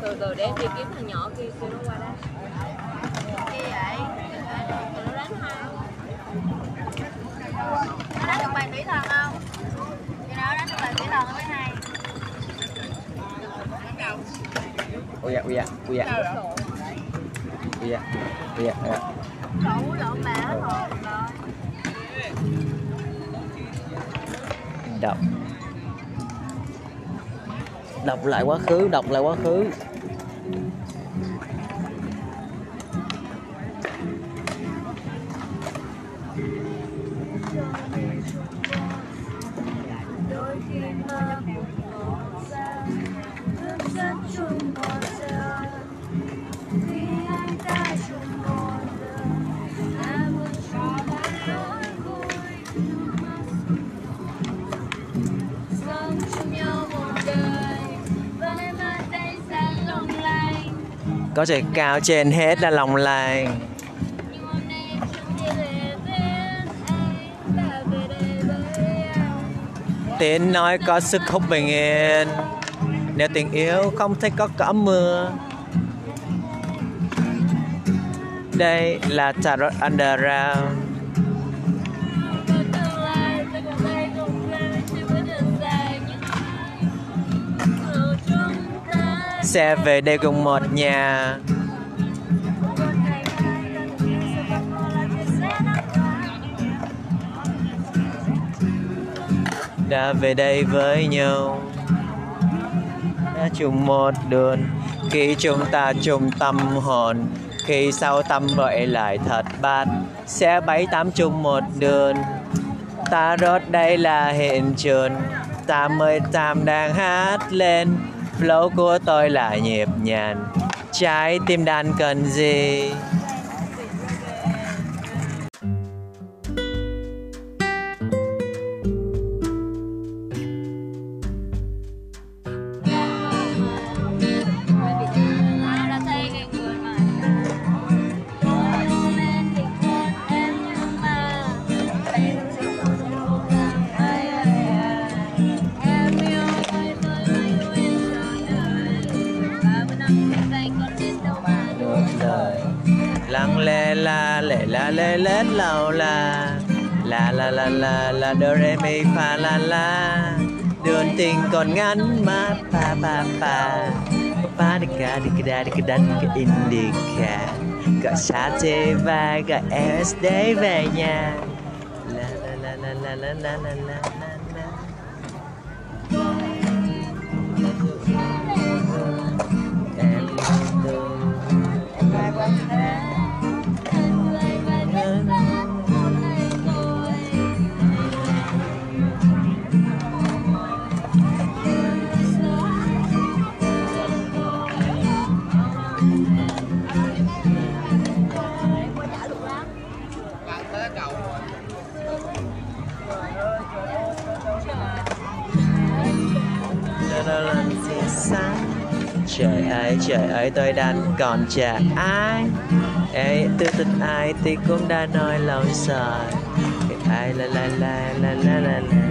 từ từ để em đi kiếm thằng nhỏ kia kêu nó qua đây. Kia vậy? Nó đánh hai. Nó đánh được bài thủy thần không? Thì nó đánh được bài thủy thần mới hay. Ui dạ ui dạ ui dạ ui dạ ui dạ dạ lộn mẹ hết hồn rồi đọc. Đọc lại quá khứ đọc lại quá khứ. Có thể cao trên hết là lòng lành. Tiếng nói có sức hút bình yên. Nếu tình yêu không thấy có cỏ mưa. Đây là tarot underground. Xe về đây cùng một nhà. Đã về đây với nhau. Đã chung một đường. Khi chúng ta chung tâm hồn, khi sau tâm vậy lại thật bát, sẽ bảy tám chung một đường. Ta rốt đây là hiện trường. Ta mới tam đang hát lên flow của tôi là nhịp nhàng. Trái tim đang cần gì? La la lê lết lâu la la la la la la do re mi fa la la đường tình còn ngắn mà pa pa pa pa đi ca đi ca đi ca đánh cái indica gọi xa chê vai gọi es về nhà la la la la la la la la la Cho lên tia sáng Trời ơi, trời ơi, tôi đang còn chờ ai? Ê, tôi tin ai thì cũng đã nói lâu rồi Ai la la la la la la la.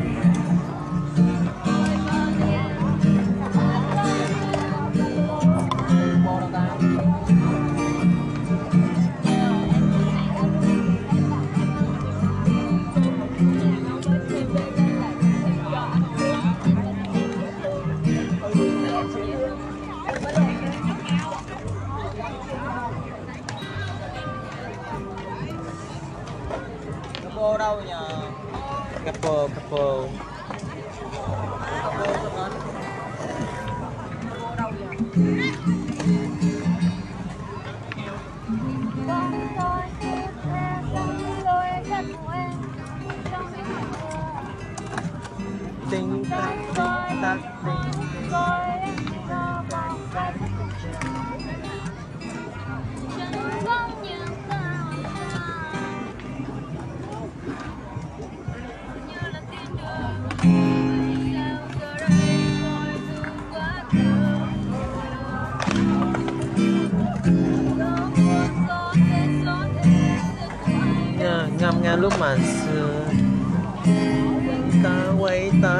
Ngâm ngâm lúc mà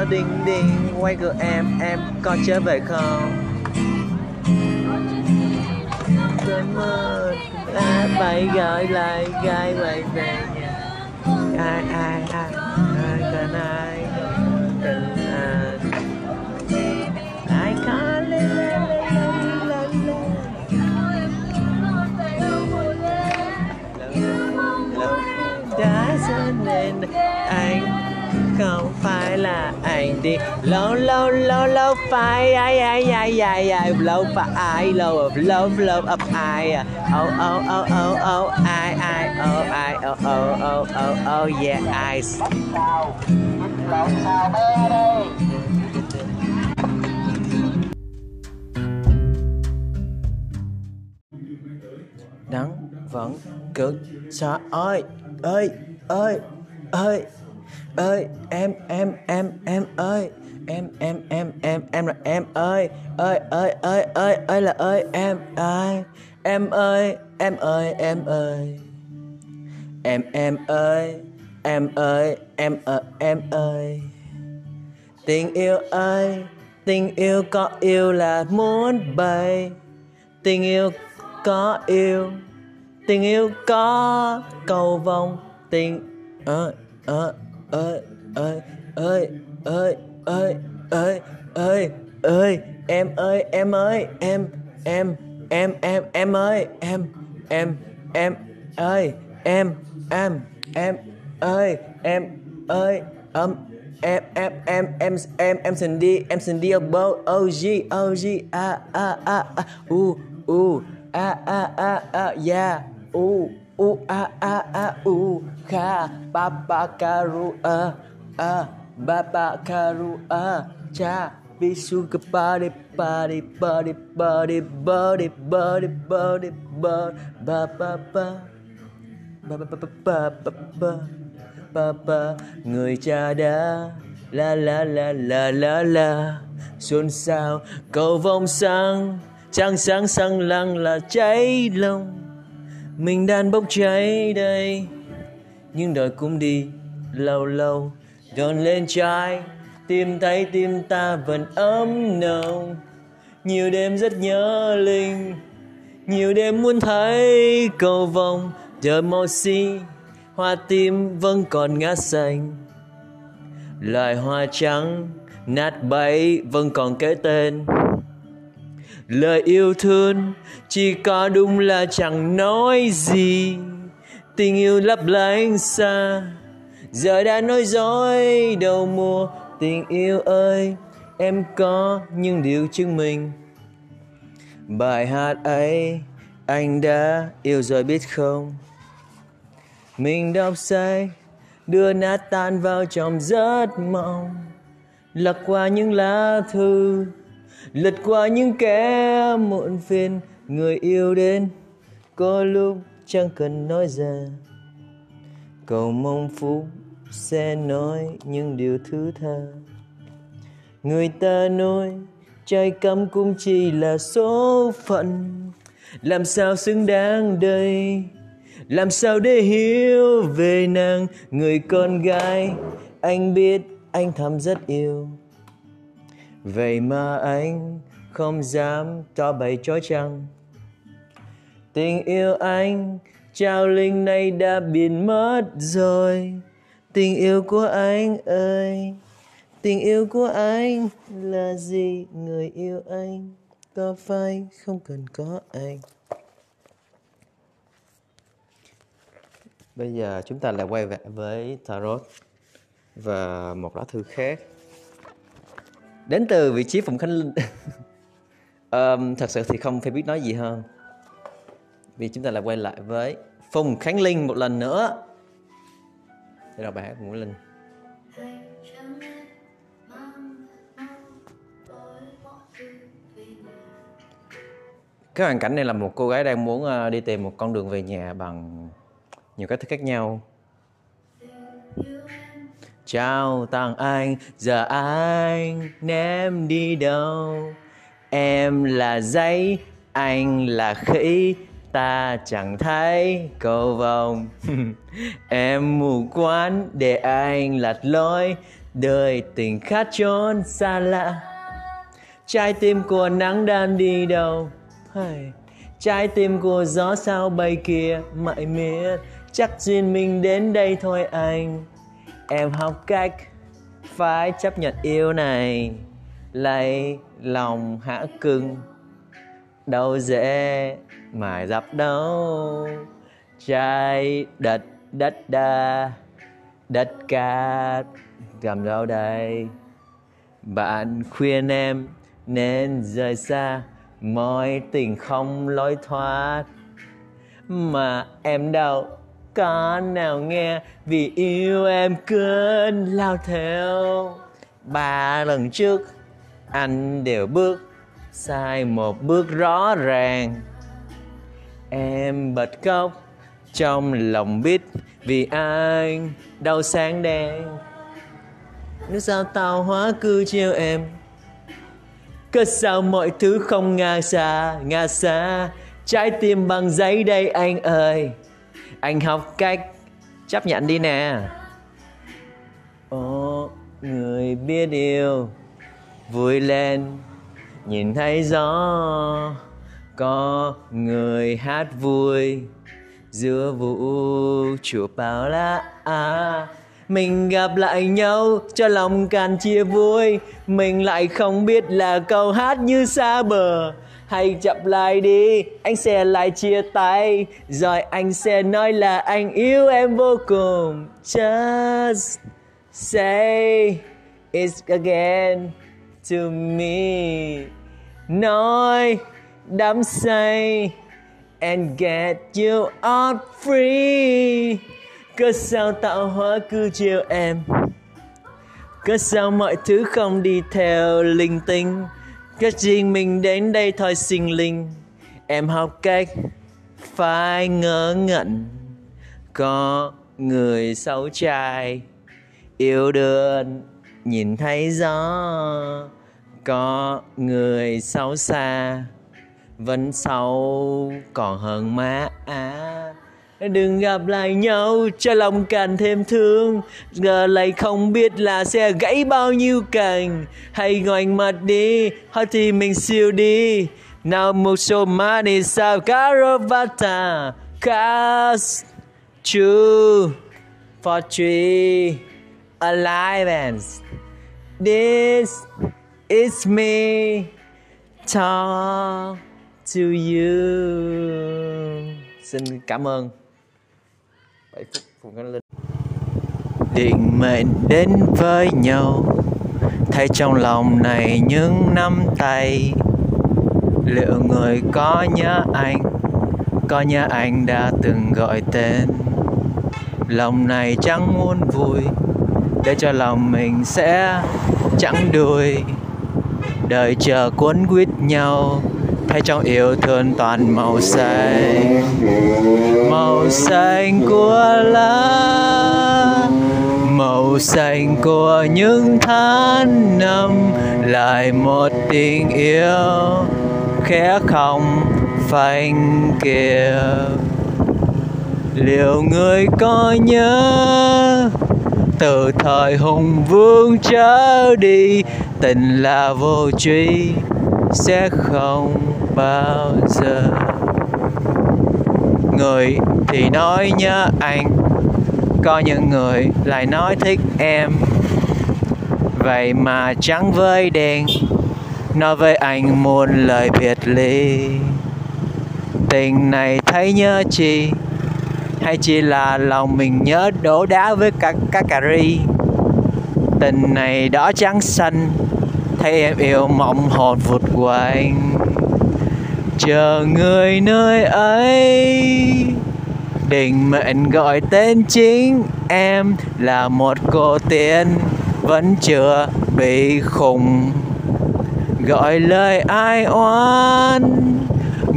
quay đinh đinh, quay cửa em em có trở về không? Cơn mơ đã phải gọi lại gai bay về nhà. Ai ai ai ai cần ai. Không phải là anh đi. Lâu lâu lâu lâu phải ai ai ai ai ai lâu phải ai, lâu lâu lâu up ai oh oh oh oh oh ai ai oh ai oh oh oh oh oh yeah ice lộn xào nắng vẫn cực xa ơi ơi ơi ơi ơi, em em em em ơi, em em em em em là em ơi ơi ơi ơi ơi ơi là ơi, em ơi em ơi em ơi em ơi. Em em ơi em ơi em ơi em ơi. Tình yêu ơi, tình yêu có yêu là muốn bay tình yêu có yêu, tình yêu có cầu vồng tình ơi ơi ơi ơi ơi ơi ơi ơi ơi ơi, em ơi em ơi, em em em em em ơi, em em em ơi, em em em ơi em ơi em em em em em em em Cindy em Cindy about OG OG a a a a, u u, a a a a, yeah, u u, a a a, u, kha, ba ba karu a a, ba ba karu a, cha be sugar body body body body body body body body ba ba ba ba ba ba ba ba ba ba ba người cha đã la la la la la la, xôn xao, cầu vong sáng trăng sáng sáng lăng là cháy lòng mình đang bốc cháy đây. Nhưng đời cũng đi lâu lâu đón lên trái. Tìm thấy tim ta vẫn ấm nồng. Nhiều đêm rất nhớ linh. Nhiều đêm muốn thấy cầu vồng. Giờ màu xi hoa tim vẫn còn ngát xanh loài hoa trắng nát bấy vẫn còn kể tên lời yêu thương chỉ có đúng là chẳng nói gì. Tình yêu lấp lánh xa, giờ đã nói dối đầu mùa. Tình yêu ơi, em có những điều chứng minh. Bài hát ấy, anh đã yêu rồi biết không? Mình đọc say, đưa nát tan vào trong giấc mộng. Lật qua những lá thư lật qua những kẻ muộn phiền, người yêu đến. Có lúc chẳng cần nói ra. Cầu mong phúc sẽ nói những điều thứ tha. Người ta nói trai cắm cũng chỉ là số phận. Làm sao xứng đáng đây? Làm sao để hiểu về nàng? Người con gái, anh biết anh thầm rất yêu vậy mà anh không dám tỏ bày cho trăng tình yêu anh, trao linh này đã biến mất rồi. Tình yêu của anh ơi, tình yêu của anh là gì? Người yêu anh có phải không cần có anh? Bây giờ chúng ta lại quay về với tarot và một lá thư khác đến từ vị trí Phùng khánh linh. Um, thật sự thì không phải biết nói gì hơn. Vì chúng ta lại quay lại với phùng khánh linh một lần nữa. Đây là bài hát của linh. Cái hoàn cảnh này là một cô gái đang muốn ờ, đi tìm một con đường về nhà bằng nhiều cách thức khác nhau trao chào tặng anh. Giờ anh ném đi đâu? Em là giấy, anh là khỉ. Ta chẳng thấy cầu vồng em mù quáng để anh lạc lối đời tình khát trốn xa lạ. Trái tim của nắng đang đi đâu? Hey. trái tim của gió sao bay kia mãi miết. Chắc duyên mình đến đây thôi anh em học cách phải chấp nhận yêu này. Lấy lòng hã cưng, đâu dễ mà dập đâu. Trái đất đất đa, đất cát cầm đâu đây? Bạn khuyên em nên rời xa, mọi tình không lối thoát. Mà em đâu có nào nghe, vì yêu em cơn lao theo. Ba lần trước, anh đều bước sai một bước rõ ràng. Em bật khóc trong lòng biết vì anh đau sáng đen. Nếu sao tao hóa cư chiêu em cớ sao mọi thứ không ngả xa ngả xa trái tim bằng giấy đây anh ơi anh học cách chấp nhận đi nè. Ô người biết yêu vui lên nhìn thấy gió. Có người hát vui giữa vũ trụ bao la. À, mình gặp lại nhau cho lòng càng chia vui. Mình lại không biết là câu hát như xa bờ hay chậm lại đi, anh sẽ lại chia tay. Rồi anh sẽ nói là anh yêu em vô cùng. Just say it again to me. Nói, đắm say and get you out free. Cớ sao tạo hóa cứ chiều em? Cớ sao mọi thứ không đi theo linh tinh? Cái riêng mình đến đây thôi sinh linh. Em học cách phải ngớ ngẩn. Có người xấu trai, yêu đương nhìn thấy gió. Có người xấu xa, vẫn xấu còn hơn má á đừng gặp lại nhau, cho lòng càng thêm thương. Giờ lại không biết là sẽ gãy bao nhiêu cành. Hay ngoảnh mặt đi hoặc thì mình siêu đi. Nào một số má đi sao caravata cast two for three alive this is me. Talk to you. Xin cảm ơn. 7 phút cùng Khánh Linh định mệnh đến với nhau thay trong lòng này những nắm tay. Liệu người có nhớ anh có nhớ anh đã từng gọi tên? Lòng này chẳng muốn vui để cho lòng mình sẽ chẳng đuôi, đời chờ cuốn quýt nhau hay trong yêu thương toàn màu xanh. Màu xanh của lá. Màu xanh của những tháng năm. Lại một tình yêu khẽ không phanh kia. Liệu người có nhớ từ thời hùng vương trở đi, tình là vô truy sẽ không? Bao giờ. Người thì nói nhớ anh, có những người lại nói thích em. Vậy mà trắng với đen, nói với anh muôn lời biệt ly. Tình này thấy nhớ chi, hay chỉ là lòng mình nhớ đổ đá với cả cá cà ri? Tình này đỏ trắng xanh, thấy em yêu mộng hồn vụt quanh chờ người nơi ấy. Định mệnh gọi tên chính em là một cô tiên, vẫn chưa bị khùng. Gọi lời ai oán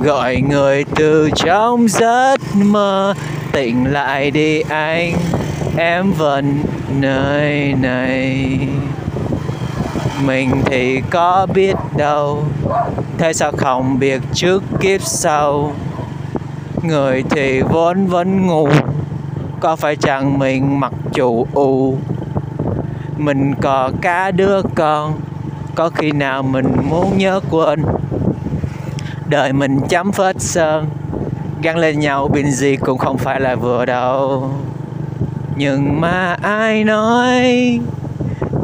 gọi người từ trong giấc mơ. Tỉnh lại đi anh, em vẫn nơi này mình thì có biết đâu, thế sao không biết trước kiếp sau? Người thì vốn vẫn ngu, có phải chăng mình mặc chủ u? Mình có cá đứa con, có khi nào mình muốn nhớ quên? Đời mình chấm phết sơn, gắn lên nhau bình gì cũng không phải là vừa đâu. Nhưng mà ai nói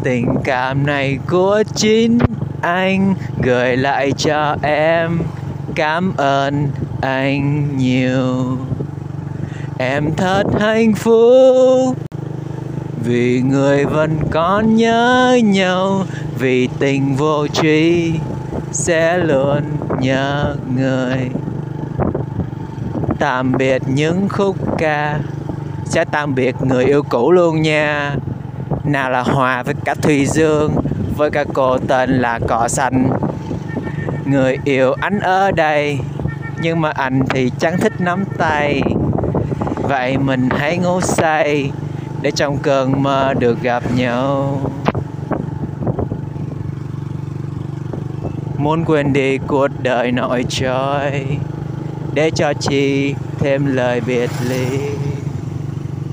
tình cảm này của chính anh. Gửi lại cho em. Cảm ơn anh nhiều. Em thật hạnh phúc. Vì người vẫn còn nhớ nhau. Vì tình vô tri sẽ luôn nhớ người. Tạm biệt những khúc ca. Sẽ tạm biệt người yêu cũ luôn nha nào là hòa với cả thùy dương, với cả cô tên là cỏ xanh người yêu anh ở đây, nhưng mà anh thì chẳng thích nắm tay. Vậy mình hãy ngủ say để trong cơn mơ được gặp nhau. Muốn quên đi cuộc đời nội trôi, để cho chi thêm lời biệt ly.